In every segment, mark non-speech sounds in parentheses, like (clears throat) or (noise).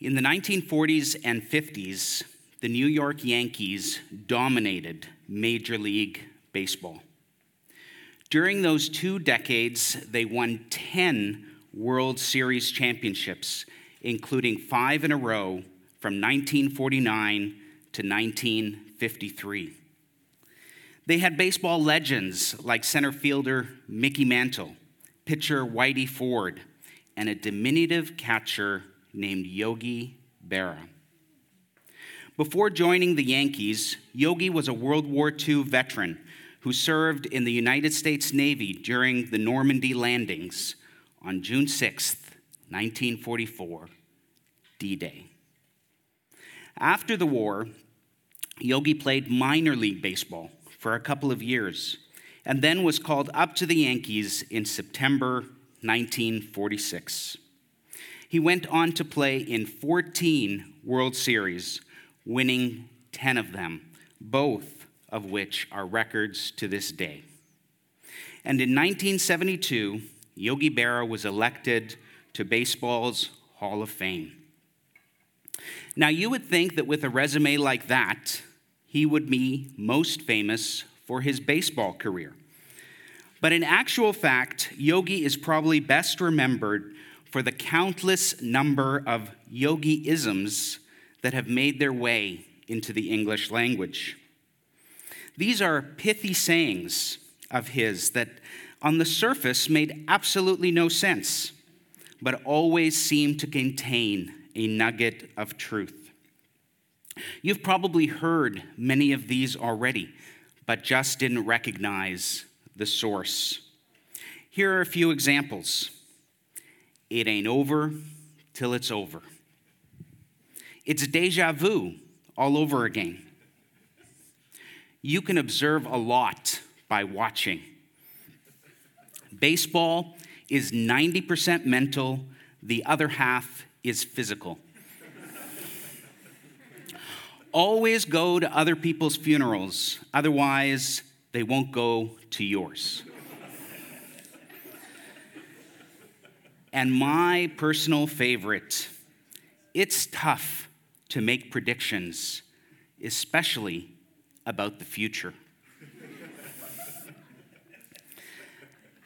In the 1940s and 50s, the New York Yankees dominated Major League Baseball. During those two decades, they won 10 World Series championships, including five in a row from 1949 to 1953. They had baseball legends like center fielder Mickey Mantle, pitcher Whitey Ford, and a diminutive catcher named Yogi Berra. Before joining the Yankees, Yogi was a World War II veteran who served in the United States Navy during the Normandy landings on June 6, 1944, D Day. After the war, Yogi played minor league baseball for a couple of years and then was called up to the Yankees in September 1946. He went on to play in 14 World Series, winning 10 of them, both of which are records to this day. And in 1972, Yogi Berra was elected to baseball's Hall of Fame. Now, you would think that with a resume like that, he would be most famous for his baseball career. But in actual fact, Yogi is probably best remembered for the countless number of yogi isms that have made their way into the English language. These are pithy sayings of his that on the surface made absolutely no sense, but always seemed to contain a nugget of truth. You've probably heard many of these already, but just didn't recognize the source. Here are a few examples It ain't over till it's over. It's deja vu all over again you can observe a lot by watching. Baseball is 90% mental, the other half is physical. Always go to other people's funerals, otherwise, they won't go to yours. And my personal favorite it's tough to make predictions, especially about the future. (laughs)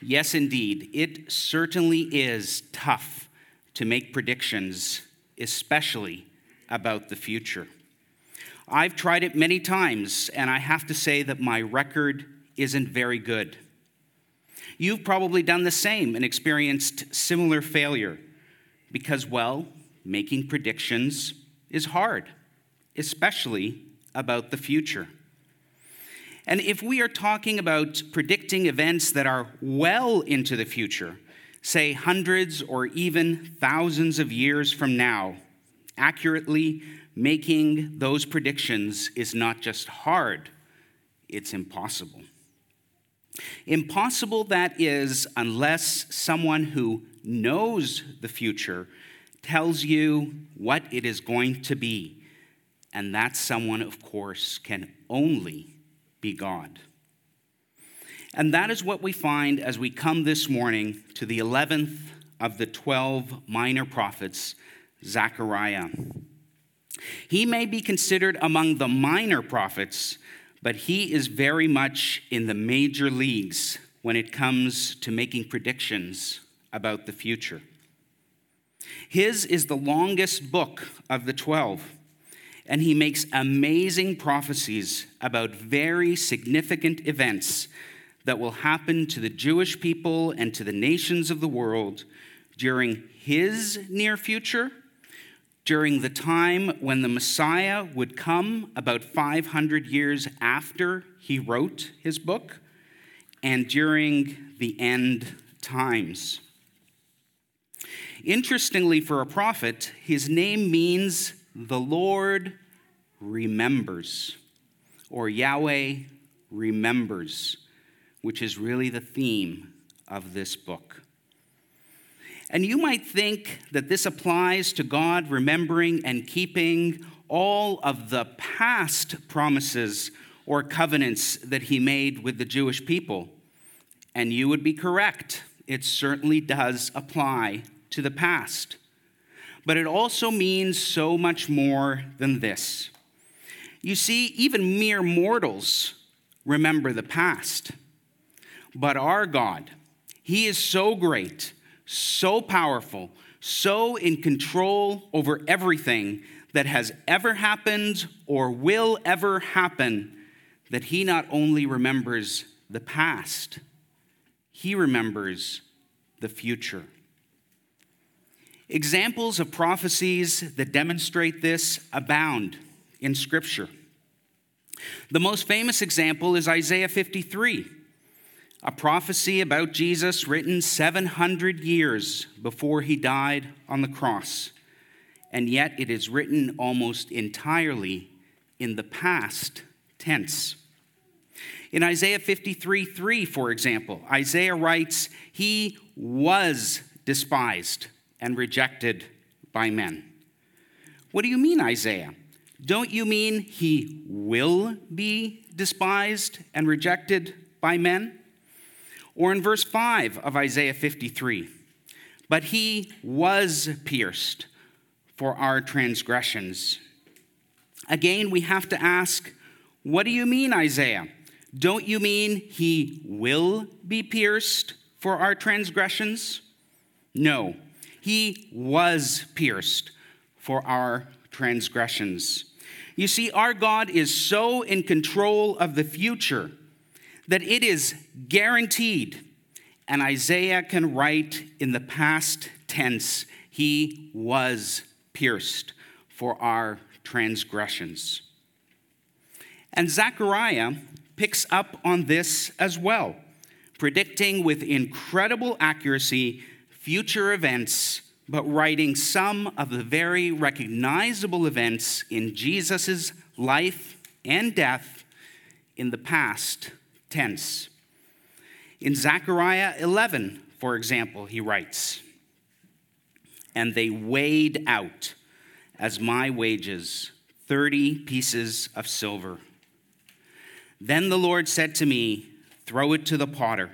yes, indeed, it certainly is tough to make predictions, especially about the future. I've tried it many times, and I have to say that my record isn't very good. You've probably done the same and experienced similar failure because, well, making predictions is hard, especially about the future. And if we are talking about predicting events that are well into the future, say hundreds or even thousands of years from now, accurately making those predictions is not just hard, it's impossible. Impossible, that is, unless someone who knows the future tells you what it is going to be. And that someone, of course, can only be God. And that is what we find as we come this morning to the 11th of the 12 minor prophets, Zechariah. He may be considered among the minor prophets, but he is very much in the major leagues when it comes to making predictions about the future. His is the longest book of the 12 and he makes amazing prophecies about very significant events that will happen to the Jewish people and to the nations of the world during his near future, during the time when the Messiah would come about 500 years after he wrote his book, and during the end times. Interestingly, for a prophet, his name means the Lord remembers, or Yahweh remembers, which is really the theme of this book. And you might think that this applies to God remembering and keeping all of the past promises or covenants that he made with the Jewish people. And you would be correct. It certainly does apply to the past. but it also means so much more than this. You see, even mere mortals remember the past. But our God, He is so great, so powerful, so in control over everything that has ever happened or will ever happen that He not only remembers the past, He remembers the future. Examples of prophecies that demonstrate this abound in Scripture. The most famous example is Isaiah 53, a prophecy about Jesus written 700 years before he died on the cross, and yet it is written almost entirely in the past tense. In Isaiah 53 3, for example, Isaiah writes, He was despised and rejected by men. What do you mean, Isaiah? Don't you mean he will be despised and rejected by men? Or in verse 5 of Isaiah 53, but he was pierced for our transgressions. Again, we have to ask, what do you mean, Isaiah? Don't you mean he will be pierced for our transgressions? No, he was pierced for our transgressions. You see, our God is so in control of the future that it is guaranteed. And Isaiah can write in the past tense, He was pierced for our transgressions. And Zechariah picks up on this as well, predicting with incredible accuracy future events but writing some of the very recognizable events in Jesus' life and death in the past tense. In Zechariah 11, for example, he writes, And they weighed out as my wages 30 pieces of silver. Then the Lord said to me, Throw it to the potter.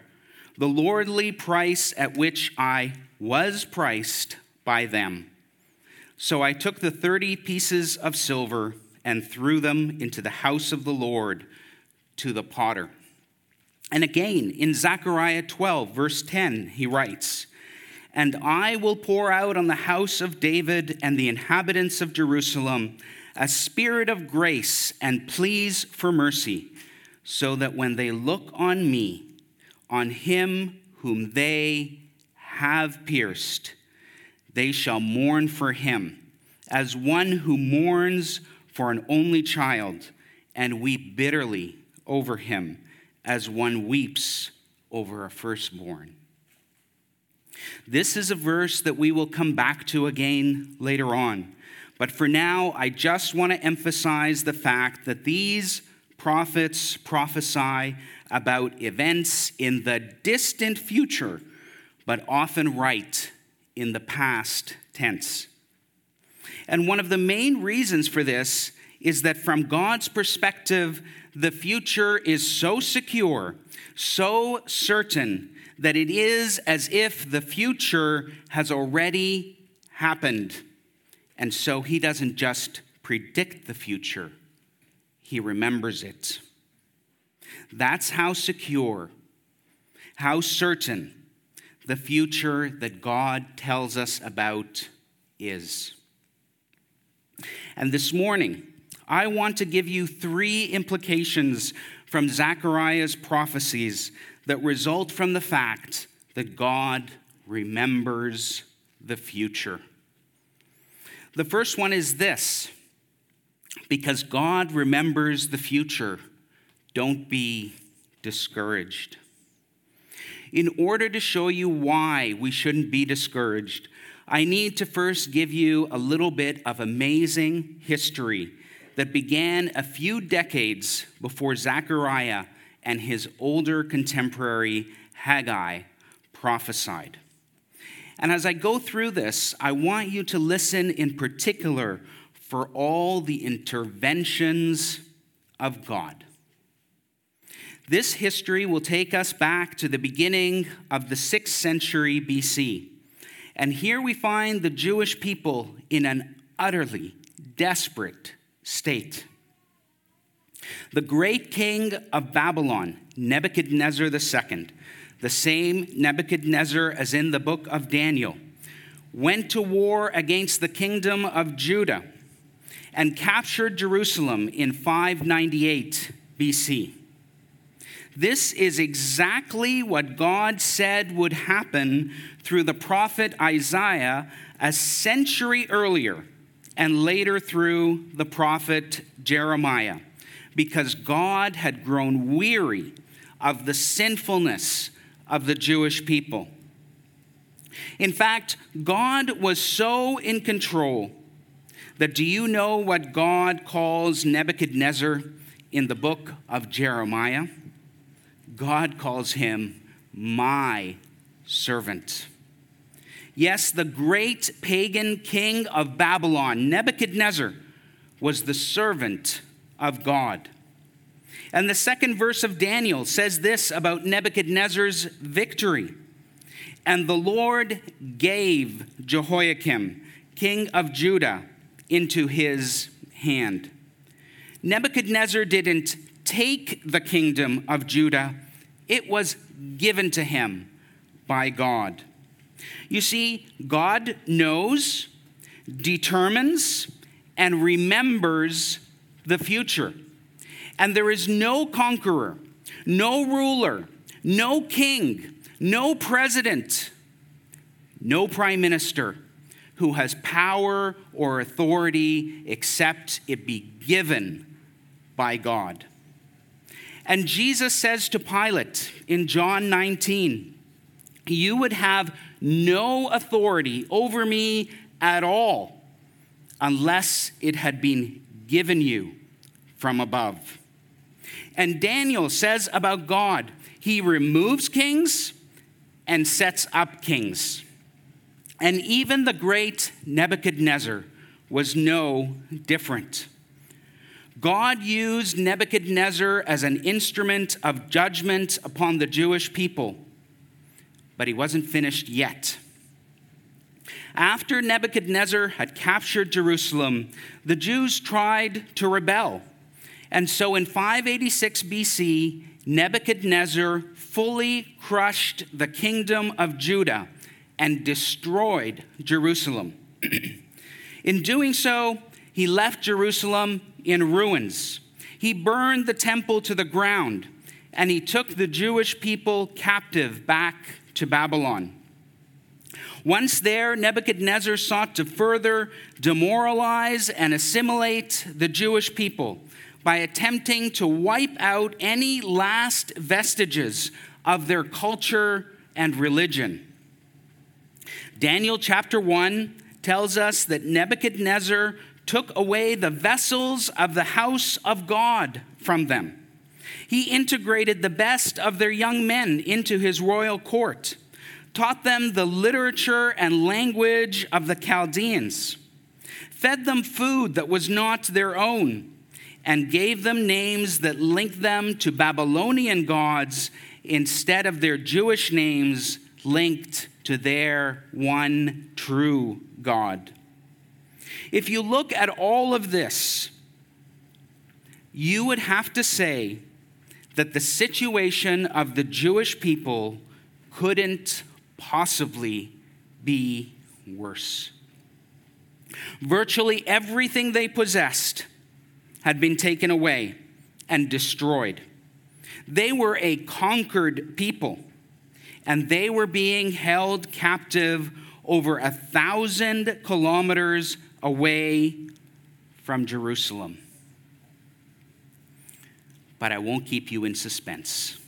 The lordly price at which I was priced by them. So I took the 30 pieces of silver and threw them into the house of the Lord to the potter. And again, in Zechariah 12, verse 10, he writes, And I will pour out on the house of David and the inhabitants of Jerusalem a spirit of grace and pleas for mercy, so that when they look on me, on him whom they have pierced, they shall mourn for him, as one who mourns for an only child, and weep bitterly over him, as one weeps over a firstborn. This is a verse that we will come back to again later on. But for now, I just want to emphasize the fact that these prophets prophesy about events in the distant future, but often write in the past tense. And one of the main reasons for this is that from God's perspective, the future is so secure, so certain, that it is as if the future has already happened. And so he doesn't just predict the future, he remembers it. That's how secure, how certain the future that God tells us about is. And this morning, I want to give you three implications from Zechariah's prophecies that result from the fact that God remembers the future. The first one is this because God remembers the future, don't be discouraged in order to show you why we shouldn't be discouraged, I need to first give you a little bit of amazing history that began a few decades before Zechariah and his older contemporary Haggai prophesied. And as I go through this, I want you to listen in particular for all the interventions of God. This history will take us back to the beginning of the 6th century BC. And here we find the Jewish people in an utterly desperate state. The great king of Babylon, Nebuchadnezzar II, the same Nebuchadnezzar as in the book of Daniel, went to war against the kingdom of Judah and captured Jerusalem in 598 BC. This is exactly what God said would happen through the prophet Isaiah a century earlier and later through the prophet Jeremiah, because God had grown weary of the sinfulness of the Jewish people. In fact, God was so in control that do you know what God calls Nebuchadnezzar in the book of Jeremiah? God calls him my servant. Yes, the great pagan king of Babylon, Nebuchadnezzar, was the servant of God. And the second verse of Daniel says this about Nebuchadnezzar's victory. And the Lord gave Jehoiakim, king of Judah, into his hand. Nebuchadnezzar didn't take the kingdom of Judah, it was given to him by God. You see, God knows, determines, and remembers the future. And there is no conqueror, no ruler, no king, no president, no prime minister who has power or authority except it be given by God. And Jesus says to Pilate in John 19, You would have no authority over me at all unless it had been given you from above. And Daniel says about God, He removes kings and sets up kings. And even the great Nebuchadnezzar was no different. God used Nebuchadnezzar as an instrument of judgment upon the Jewish people, but he wasn't finished yet. After Nebuchadnezzar had captured Jerusalem, the Jews tried to rebel. And so in 586 BC, Nebuchadnezzar fully crushed the kingdom of Judah and destroyed Jerusalem. (clears throat) in doing so, he left Jerusalem in ruins. He burned the temple to the ground, and he took the Jewish people captive back to Babylon. Once there, Nebuchadnezzar sought to further demoralize and assimilate the Jewish people by attempting to wipe out any last vestiges of their culture and religion. Daniel chapter 1 tells us that Nebuchadnezzar took away the vessels of the house of God from them. He integrated the best of their young men into his royal court, taught them the literature and language of the Chaldeans, fed them food that was not their own, and gave them names that linked them to Babylonian gods instead of their Jewish names linked to their one true God. If you look at all of this, you would have to say that the situation of the Jewish people couldn't possibly be worse. Virtually everything they possessed had been taken away and destroyed. They were a conquered people and they were being held captive over a thousand kilometers away from Jerusalem. But I won't keep you in suspense.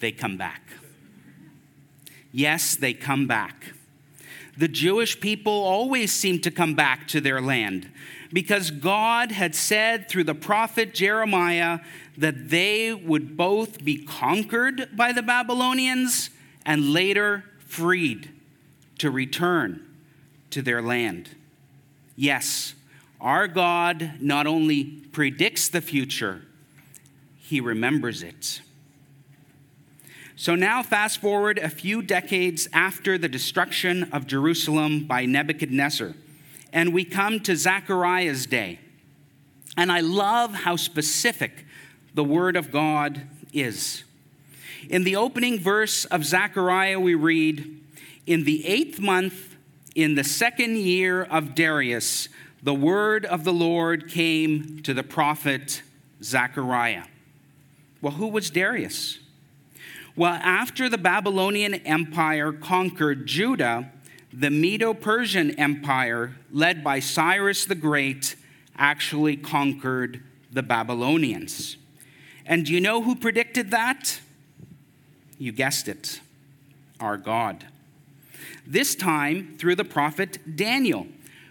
They come back. Yes, they come back. The Jewish people always seem to come back to their land because God had said through the prophet Jeremiah that they would both be conquered by the Babylonians and later freed to return to their land. Yes, our God not only predicts the future, he remembers it. So now, fast forward a few decades after the destruction of Jerusalem by Nebuchadnezzar, and we come to Zechariah's day. And I love how specific the Word of God is. In the opening verse of Zechariah, we read, In the eighth month, in the second year of Darius, the word of the Lord came to the prophet Zechariah. Well, who was Darius? Well, after the Babylonian Empire conquered Judah, the Medo Persian Empire, led by Cyrus the Great, actually conquered the Babylonians. And do you know who predicted that? You guessed it, our God. This time through the prophet Daniel,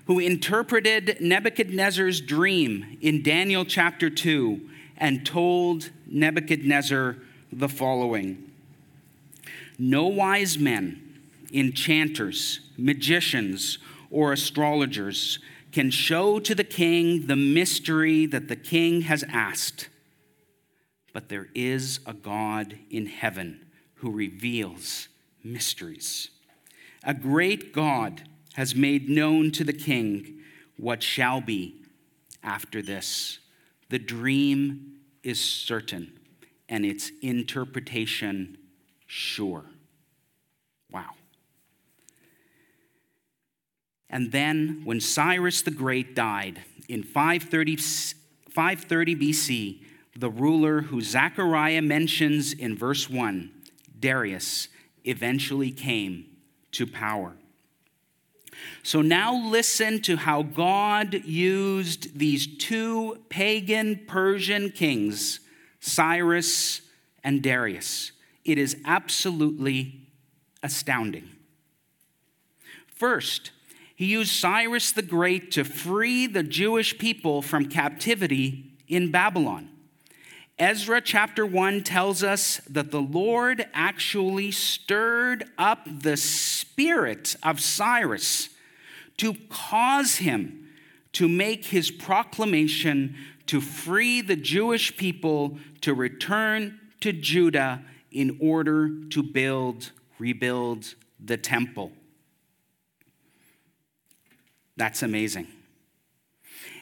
who interpreted Nebuchadnezzar's dream in Daniel chapter 2 and told Nebuchadnezzar the following no wise men, enchanters, magicians, or astrologers can show to the king the mystery that the king has asked. But there is a God in heaven who reveals mysteries. A great God has made known to the king what shall be after this. The dream is certain, and its interpretation sure. Wow. And then, when Cyrus the Great died in 530, 530 BC, the ruler who Zechariah mentions in verse 1, Darius, eventually came to power. So now listen to how God used these two pagan Persian kings, Cyrus and Darius, it is absolutely astounding. First, he used Cyrus the Great to free the Jewish people from captivity in Babylon. Ezra chapter 1 tells us that the Lord actually stirred up the spirit of Cyrus to cause him to make his proclamation to free the Jewish people to return to Judah in order to build, rebuild the temple. That's amazing.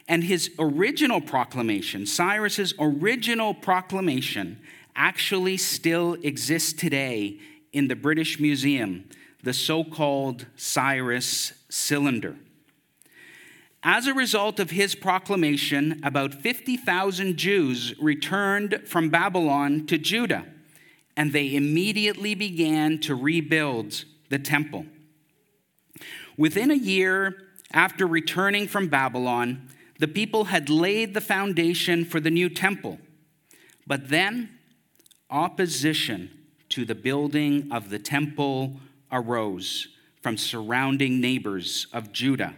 And his original proclamation, Cyrus's original proclamation, actually still exists today in the British Museum, the so called Cyrus Cylinder. As a result of his proclamation, about 50,000 Jews returned from Babylon to Judah and they immediately began to rebuild the temple. Within a year after returning from Babylon, the people had laid the foundation for the new temple. But then opposition to the building of the temple arose from surrounding neighbors of Judah,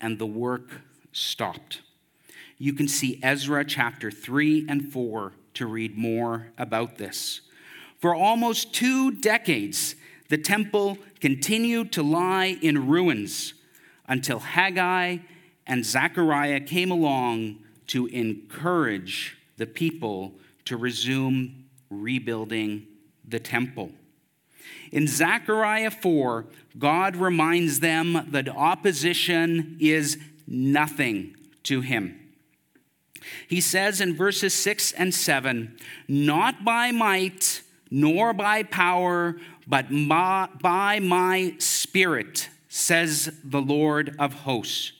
and the work stopped. You can see Ezra chapter 3 and 4 to read more about this. For almost two decades, the temple continued to lie in ruins until Haggai and Zechariah came along to encourage the people to resume rebuilding the temple. In Zechariah 4, God reminds them that opposition is nothing to him. He says in verses 6 and 7 Not by might, nor by power, but by my spirit, says the Lord of hosts.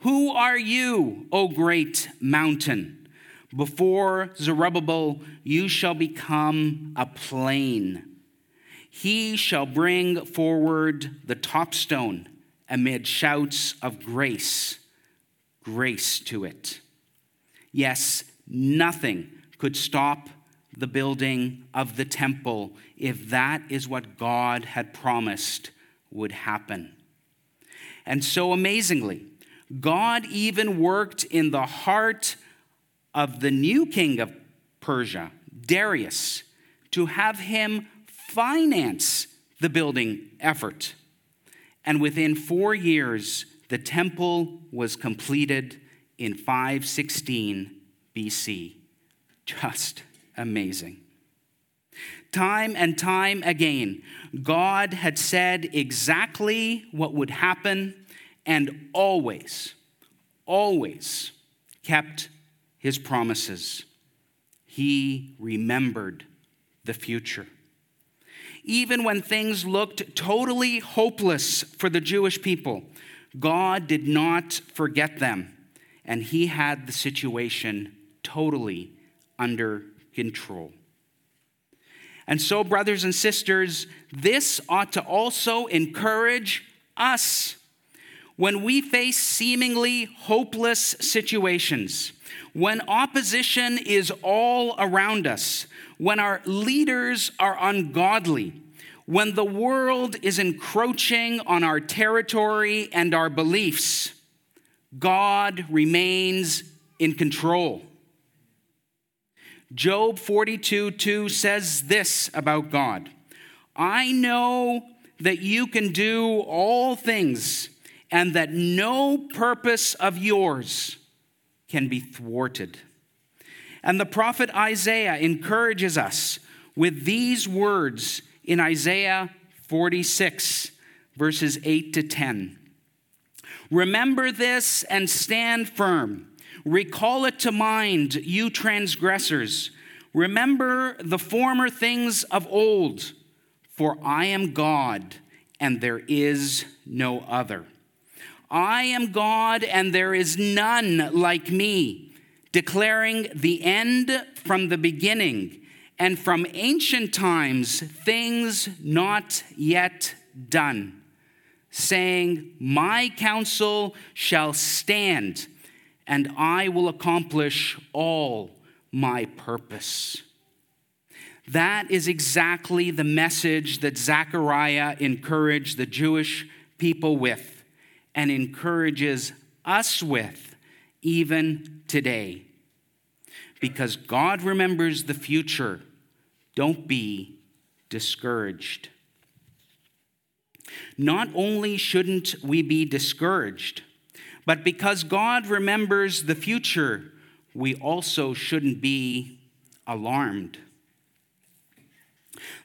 Who are you, O great mountain? Before Zerubbabel, you shall become a plain. He shall bring forward the top stone amid shouts of grace, grace to it. Yes, nothing could stop the building of the temple if that is what God had promised would happen. And so amazingly, God even worked in the heart of the new king of Persia, Darius, to have him finance the building effort. And within four years, the temple was completed in 516 BC. Just amazing. Time and time again, God had said exactly what would happen and always, always kept his promises. He remembered the future. Even when things looked totally hopeless for the Jewish people, God did not forget them, and he had the situation totally under control. And so, brothers and sisters, this ought to also encourage us. When we face seemingly hopeless situations, when opposition is all around us, when our leaders are ungodly, when the world is encroaching on our territory and our beliefs, God remains in control. Job 42 2 says this about God I know that you can do all things, and that no purpose of yours can be thwarted. And the prophet Isaiah encourages us with these words in Isaiah 46, verses 8 to 10. Remember this and stand firm. Recall it to mind, you transgressors. Remember the former things of old, for I am God and there is no other. I am God and there is none like me, declaring the end from the beginning and from ancient times things not yet done, saying, My counsel shall stand and I will accomplish all my purpose. That is exactly the message that Zechariah encouraged the Jewish people with and encourages us with even today. Because God remembers the future, don't be discouraged. Not only shouldn't we be discouraged, but because God remembers the future, we also shouldn't be alarmed.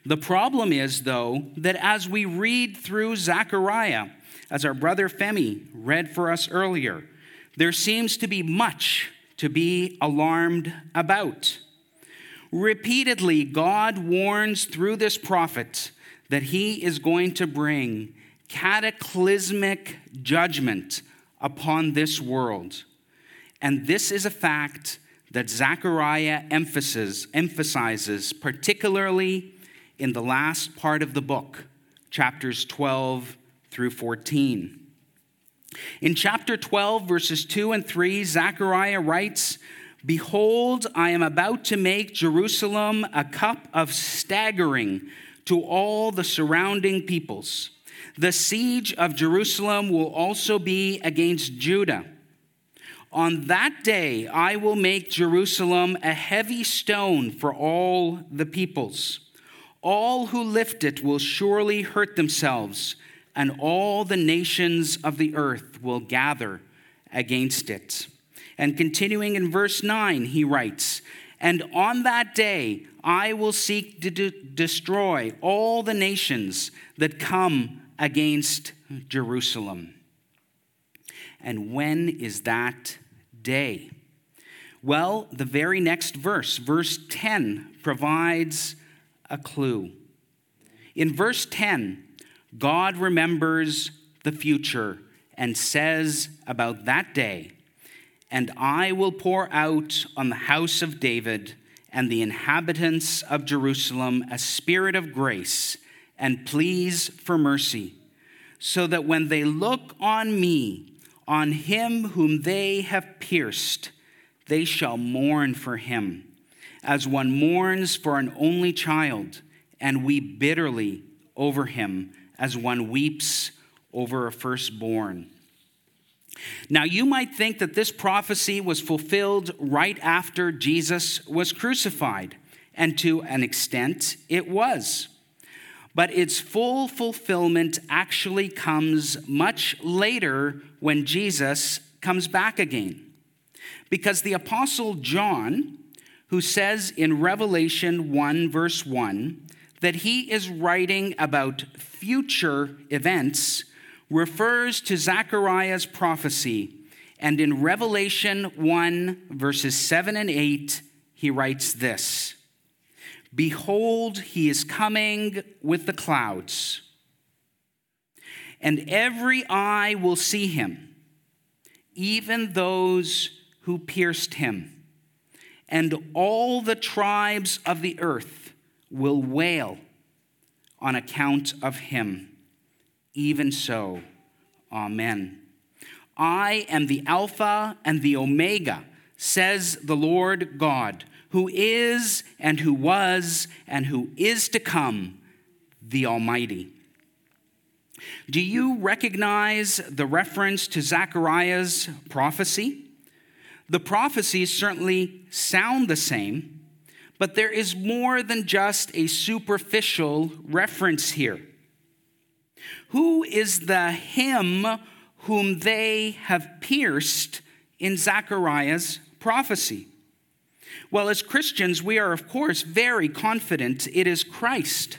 The problem is, though, that as we read through Zechariah, as our brother Femi read for us earlier, there seems to be much to be alarmed about. Repeatedly, God warns through this prophet that he is going to bring cataclysmic judgment upon this world. And this is a fact that Zechariah emphasizes, emphasizes, particularly in the last part of the book, chapters 12 through 14. In chapter 12, verses 2 and 3, Zechariah writes, Behold, I am about to make Jerusalem a cup of staggering to all the surrounding peoples. The siege of Jerusalem will also be against Judah. On that day, I will make Jerusalem a heavy stone for all the peoples. All who lift it will surely hurt themselves, and all the nations of the earth will gather against it. And continuing in verse 9, he writes, And on that day I will seek to destroy all the nations that come against Jerusalem. And when is that day? Well, the very next verse, verse 10, provides a clue. In verse 10, God remembers the future and says about that day, And I will pour out on the house of David and the inhabitants of Jerusalem a spirit of grace and pleas for mercy, so that when they look on me, on him whom they have pierced, they shall mourn for him, as one mourns for an only child, and weep bitterly over him, as one weeps over a firstborn. Now, you might think that this prophecy was fulfilled right after Jesus was crucified, and to an extent, it was but its full fulfillment actually comes much later when Jesus comes back again. Because the Apostle John, who says in Revelation 1, verse 1, that he is writing about future events, refers to Zechariah's prophecy. And in Revelation 1, verses 7 and 8, he writes this Behold, he is coming with the clouds, and every eye will see him, even those who pierced him and all the tribes of the earth will wail on account of him. Even so, Amen. I am the Alpha and the Omega, says the Lord God, who is and who was and who is to come, the Almighty. Do you recognize the reference to Zechariah's prophecy? The prophecies certainly sound the same, but there is more than just a superficial reference here. Who is the him whom they have pierced in Zechariah's prophecy? Well, as Christians, we are, of course, very confident it is Christ.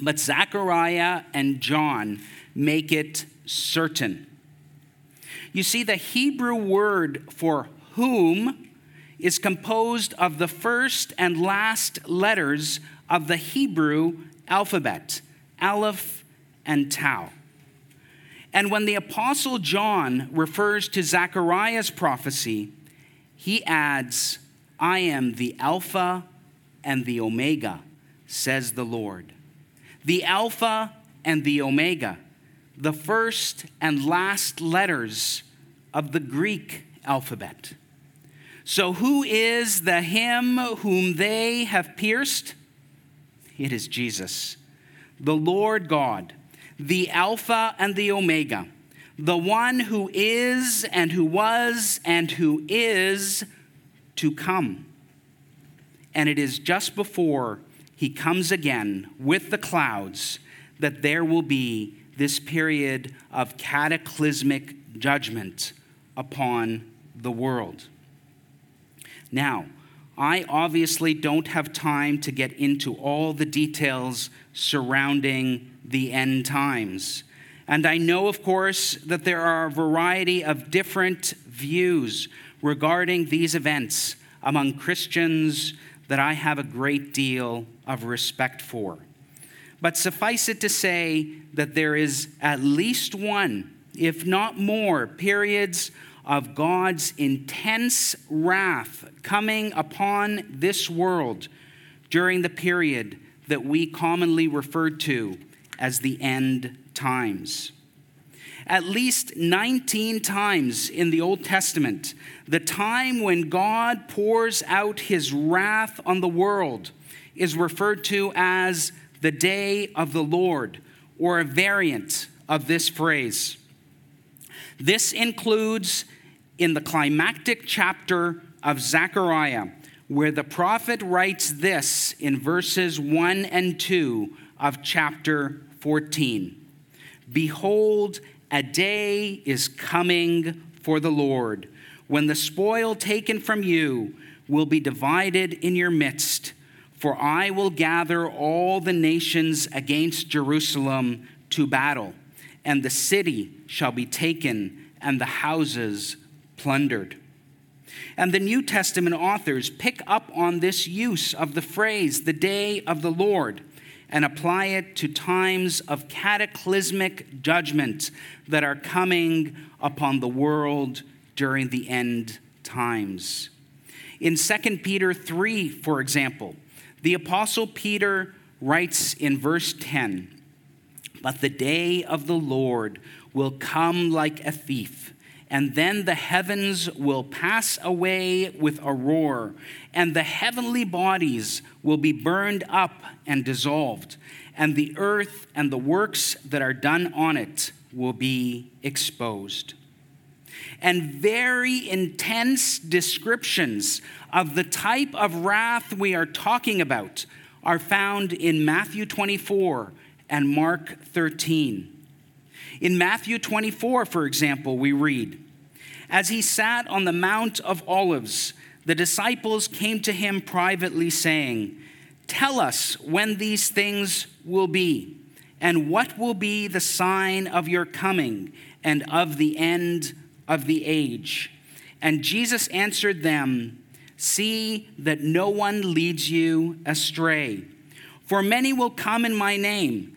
But Zechariah and John make it certain. You see, the Hebrew word for whom is composed of the first and last letters of the Hebrew alphabet, Aleph and Tau. And when the Apostle John refers to Zechariah's prophecy, he adds, I am the Alpha and the Omega, says the Lord. The Alpha and the Omega the first and last letters of the Greek alphabet. So, who is the him whom they have pierced? It is Jesus, the Lord God, the Alpha and the Omega, the one who is and who was and who is to come. And it is just before he comes again with the clouds that there will be this period of cataclysmic judgment upon the world. Now, I obviously don't have time to get into all the details surrounding the end times. And I know, of course, that there are a variety of different views regarding these events among Christians that I have a great deal of respect for. But suffice it to say that there is at least one, if not more, periods of God's intense wrath coming upon this world during the period that we commonly refer to as the end times. At least 19 times in the Old Testament, the time when God pours out his wrath on the world is referred to as the day of the Lord, or a variant of this phrase. This includes in the climactic chapter of Zechariah, where the prophet writes this in verses 1 and 2 of chapter 14 Behold, a day is coming for the Lord when the spoil taken from you will be divided in your midst. For I will gather all the nations against Jerusalem to battle, and the city shall be taken, and the houses plundered. And the New Testament authors pick up on this use of the phrase, the day of the Lord, and apply it to times of cataclysmic judgment that are coming upon the world during the end times. In 2 Peter 3, for example, the Apostle Peter writes in verse 10 But the day of the Lord will come like a thief, and then the heavens will pass away with a roar, and the heavenly bodies will be burned up and dissolved, and the earth and the works that are done on it will be exposed. And very intense descriptions of the type of wrath we are talking about are found in Matthew 24 and Mark 13. In Matthew 24, for example, we read, As he sat on the Mount of Olives, the disciples came to him privately, saying, Tell us when these things will be, and what will be the sign of your coming and of the end of the age. And Jesus answered them, See that no one leads you astray. For many will come in my name,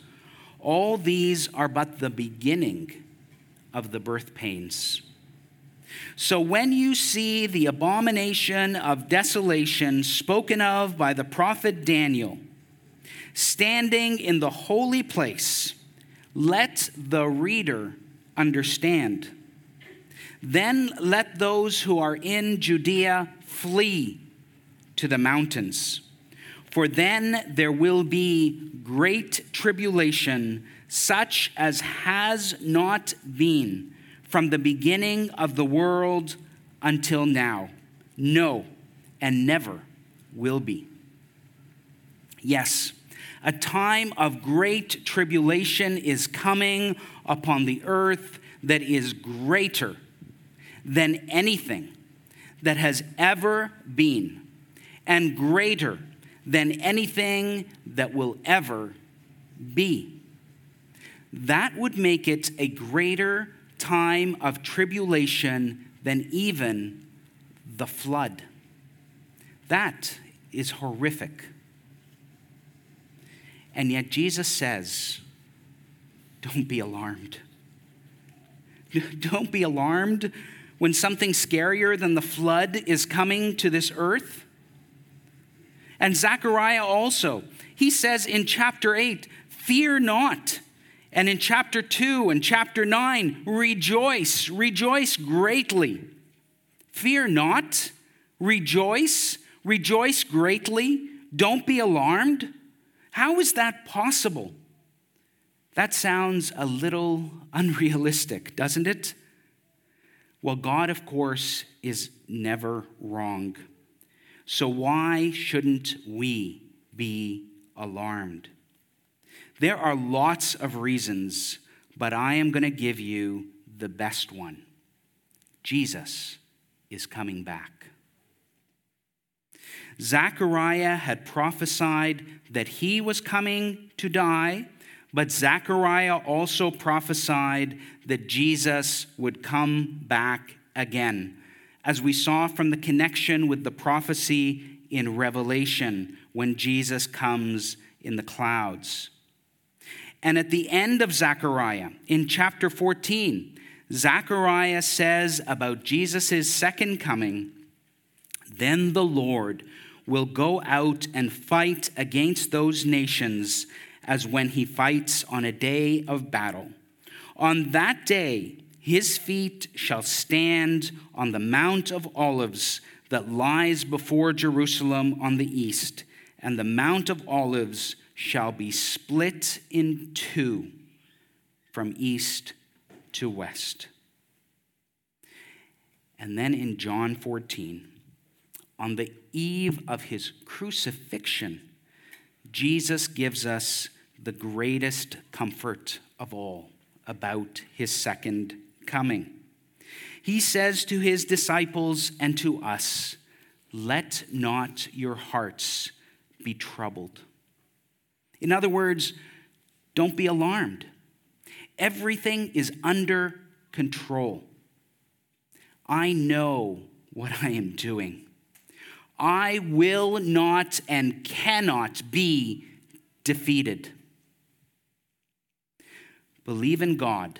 All these are but the beginning of the birth pains. So when you see the abomination of desolation spoken of by the prophet Daniel standing in the holy place, let the reader understand. Then let those who are in Judea flee to the mountains. For then there will be great tribulation, such as has not been from the beginning of the world until now. No, and never will be. Yes, a time of great tribulation is coming upon the earth that is greater than anything that has ever been, and greater than anything that will ever be. That would make it a greater time of tribulation than even the flood. That is horrific. And yet Jesus says, don't be alarmed. (laughs) Don't be alarmed when something scarier than the flood is coming to this earth? And Zechariah also, he says in chapter 8, Fear not. And in chapter 2 and chapter 9, rejoice, rejoice greatly. Fear not, rejoice, rejoice greatly. Don't be alarmed. How is that possible? That sounds a little (laughs) unrealistic, doesn't it? Well, God, of course, is never wrong. So why shouldn't we be alarmed? There are lots of reasons, but I am going to give you the best one Jesus is coming back. Zechariah had prophesied that he was coming to die but Zechariah also prophesied that Jesus would come back again, as we saw from the connection with the prophecy in Revelation when Jesus comes in the clouds. And at the end of Zechariah, in chapter 14, Zechariah says about Jesus' second coming, then the Lord will go out and fight against those nations as when he fights on a day of battle. On that day, his feet shall stand on the Mount of Olives that lies before Jerusalem on the east, and the Mount of Olives shall be split in two from east to west. And then in John 14, on the eve of his crucifixion, Jesus gives us the greatest comfort of all about his second coming. He says to his disciples and to us, Let not your hearts be troubled. In other words, don't be alarmed. Everything is under control. I know what I am doing. I will not and cannot be defeated. Believe in God,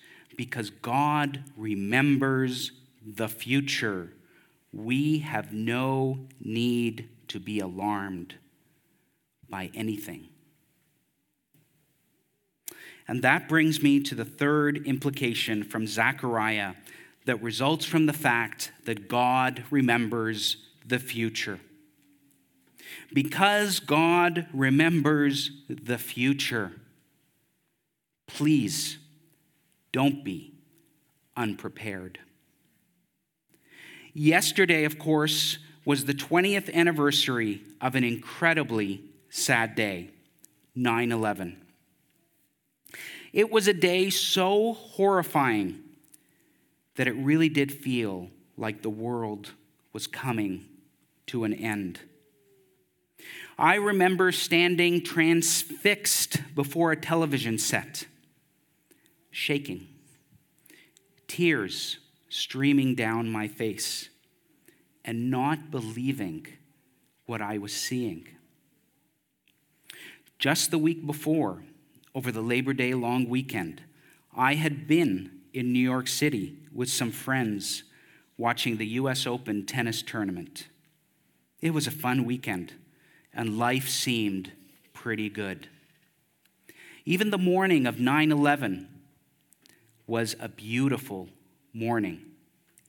because God remembers the future, we have no need to be alarmed by anything. And that brings me to the third implication from Zechariah that results from the fact that God remembers the future. Because God remembers the future, please don't be unprepared. Yesterday, of course, was the 20th anniversary of an incredibly sad day 9 11. It was a day so horrifying that it really did feel like the world was coming to an end. I remember standing transfixed before a television set, shaking, tears streaming down my face, and not believing what I was seeing. Just the week before, over the Labor Day long weekend, I had been in New York City with some friends watching the US Open tennis tournament. It was a fun weekend, and life seemed pretty good. Even the morning of 9 11 was a beautiful morning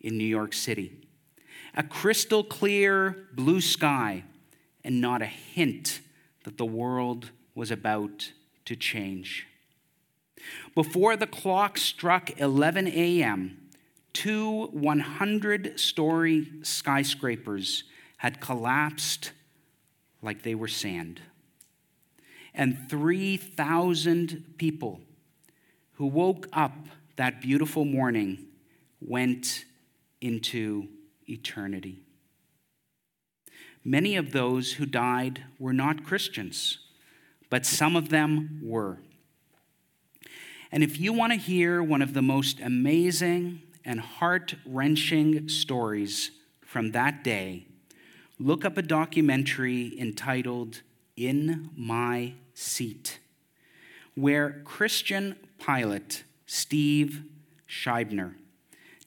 in New York City. A crystal clear blue sky, and not a hint that the world was about to change. Before the clock struck 11 a.m., two 100 story skyscrapers had collapsed like they were sand. And 3,000 people who woke up that beautiful morning went into eternity. Many of those who died were not Christians, but some of them were. And if you want to hear one of the most amazing and heart wrenching stories from that day, look up a documentary entitled In My Seat, where Christian pilot Steve Scheibner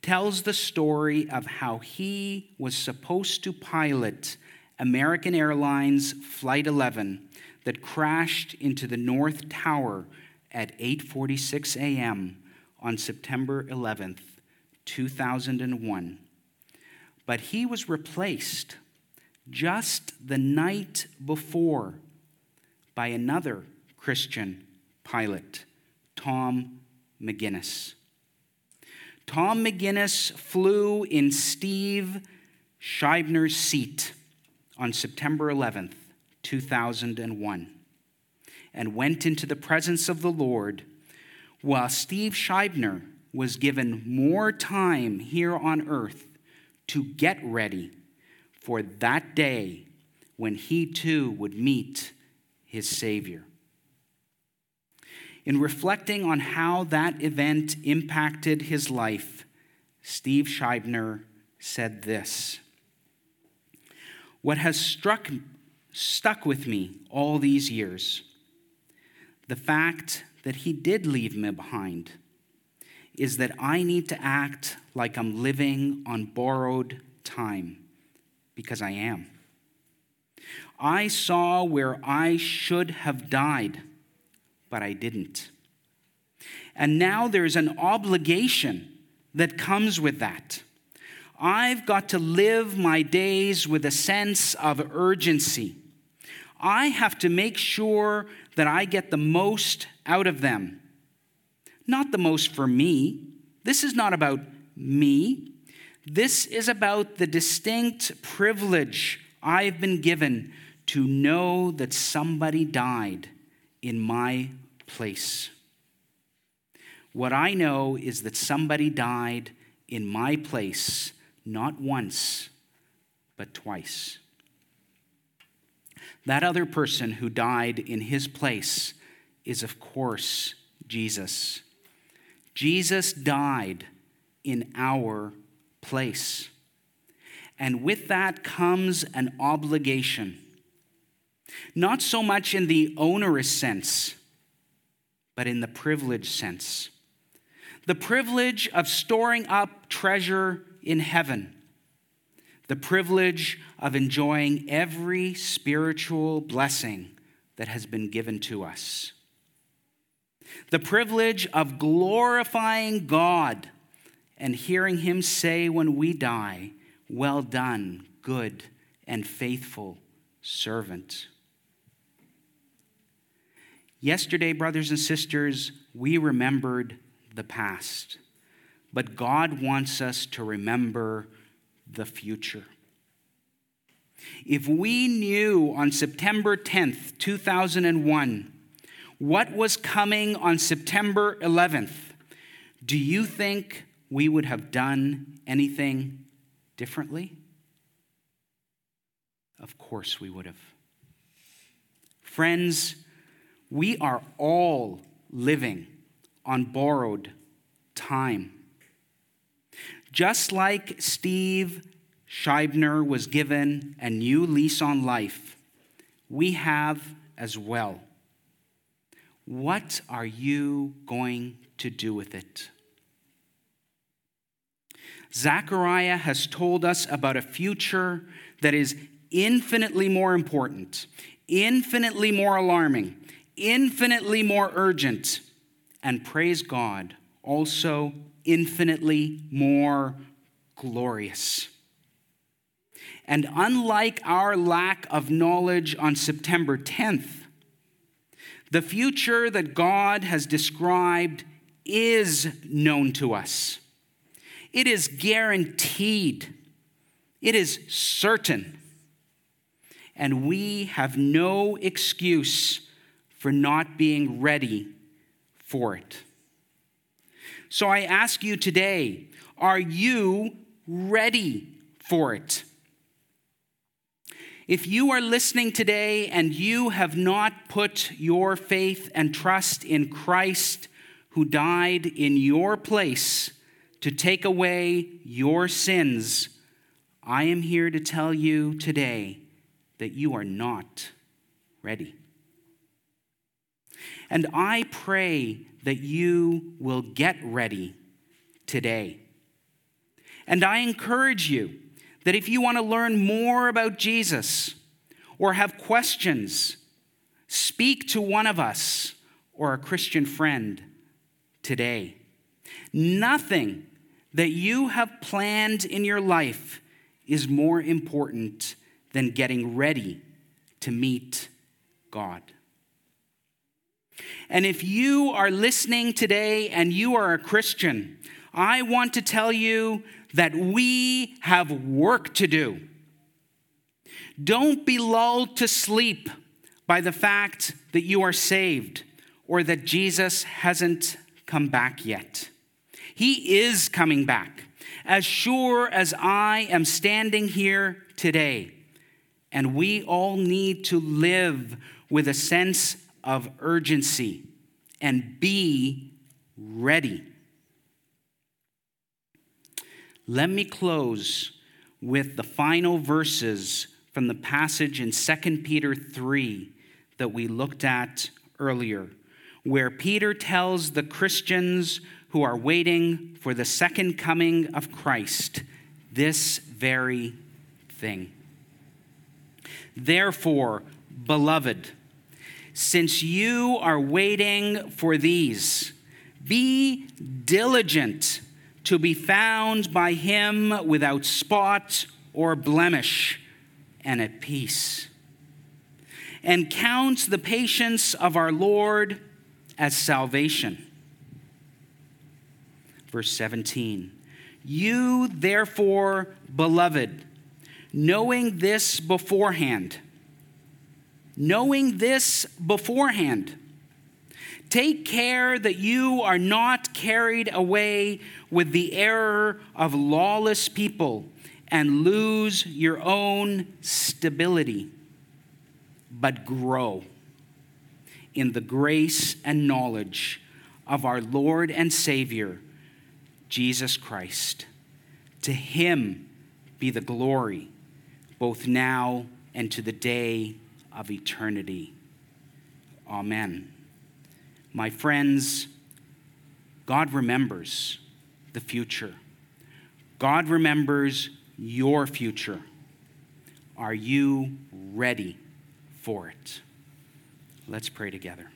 tells the story of how he was supposed to pilot American Airlines Flight 11 that crashed into the North Tower at 8:46 a.m. on September 11th, 2001. But he was replaced just the night before by another Christian pilot, Tom McGuinness. Tom McGuinness flew in Steve Scheibner's seat on September 11th, 2001, and went into the presence of the Lord while Steve Scheibner was given more time here on earth to get ready for that day when he too would meet his Savior. In reflecting on how that event impacted his life, Steve Scheibner said this What has struck, stuck with me all these years, the fact that he did leave me behind, is that I need to act like I'm living on borrowed time, because I am. I saw where I should have died but I didn't. And now there's an obligation that comes with that. I've got to live my days with a sense of urgency. I have to make sure that I get the most out of them. Not the most for me. This is not about me. This is about the distinct privilege I've been given to know that somebody died in my place. What I know is that somebody died in my place, not once, but twice. That other person who died in his place is, of course, Jesus. Jesus died in our place. And with that comes an obligation. Not so much in the onerous sense, but in the privilege sense. The privilege of storing up treasure in heaven. The privilege of enjoying every spiritual blessing that has been given to us. The privilege of glorifying God and hearing Him say when we die, Well done, good and faithful servant. Yesterday, brothers and sisters, we remembered the past, but God wants us to remember the future. If we knew on September 10th, 2001, what was coming on September 11th, do you think we would have done anything differently? Of course we would have. Friends, we are all living on borrowed time. Just like Steve Scheibner was given a new lease on life, we have as well. What are you going to do with it? Zechariah has told us about a future that is infinitely more important, infinitely more alarming, infinitely more urgent, and praise God, also infinitely more glorious. And unlike our lack of knowledge on September 10th, the future that God has described is known to us. It is guaranteed. It is certain. And we have no excuse for not being ready for it. So I ask you today are you ready for it? If you are listening today and you have not put your faith and trust in Christ who died in your place to take away your sins, I am here to tell you today that you are not ready. And I pray that you will get ready today. And I encourage you that if you want to learn more about Jesus or have questions, speak to one of us or a Christian friend today. Nothing that you have planned in your life is more important than getting ready to meet God. And if you are listening today and you are a Christian, I want to tell you that we have work to do. Don't be lulled to sleep by the fact that you are saved or that Jesus hasn't come back yet. He is coming back, as sure as I am standing here today. And we all need to live with a sense of urgency and be ready. Let me close with the final verses from the passage in 2 Peter 3 that we looked at earlier, where Peter tells the Christians who are waiting for the second coming of Christ this very thing. Therefore, beloved, since you are waiting for these, be diligent to be found by him without spot or blemish and at peace. And count the patience of our Lord as salvation. Verse 17 You, therefore, beloved, knowing this beforehand, knowing this beforehand, Take care that you are not carried away with the error of lawless people and lose your own stability, but grow in the grace and knowledge of our Lord and Savior, Jesus Christ. To him be the glory, both now and to the day of eternity. Amen. My friends, God remembers the future. God remembers your future. Are you ready for it? Let's pray together.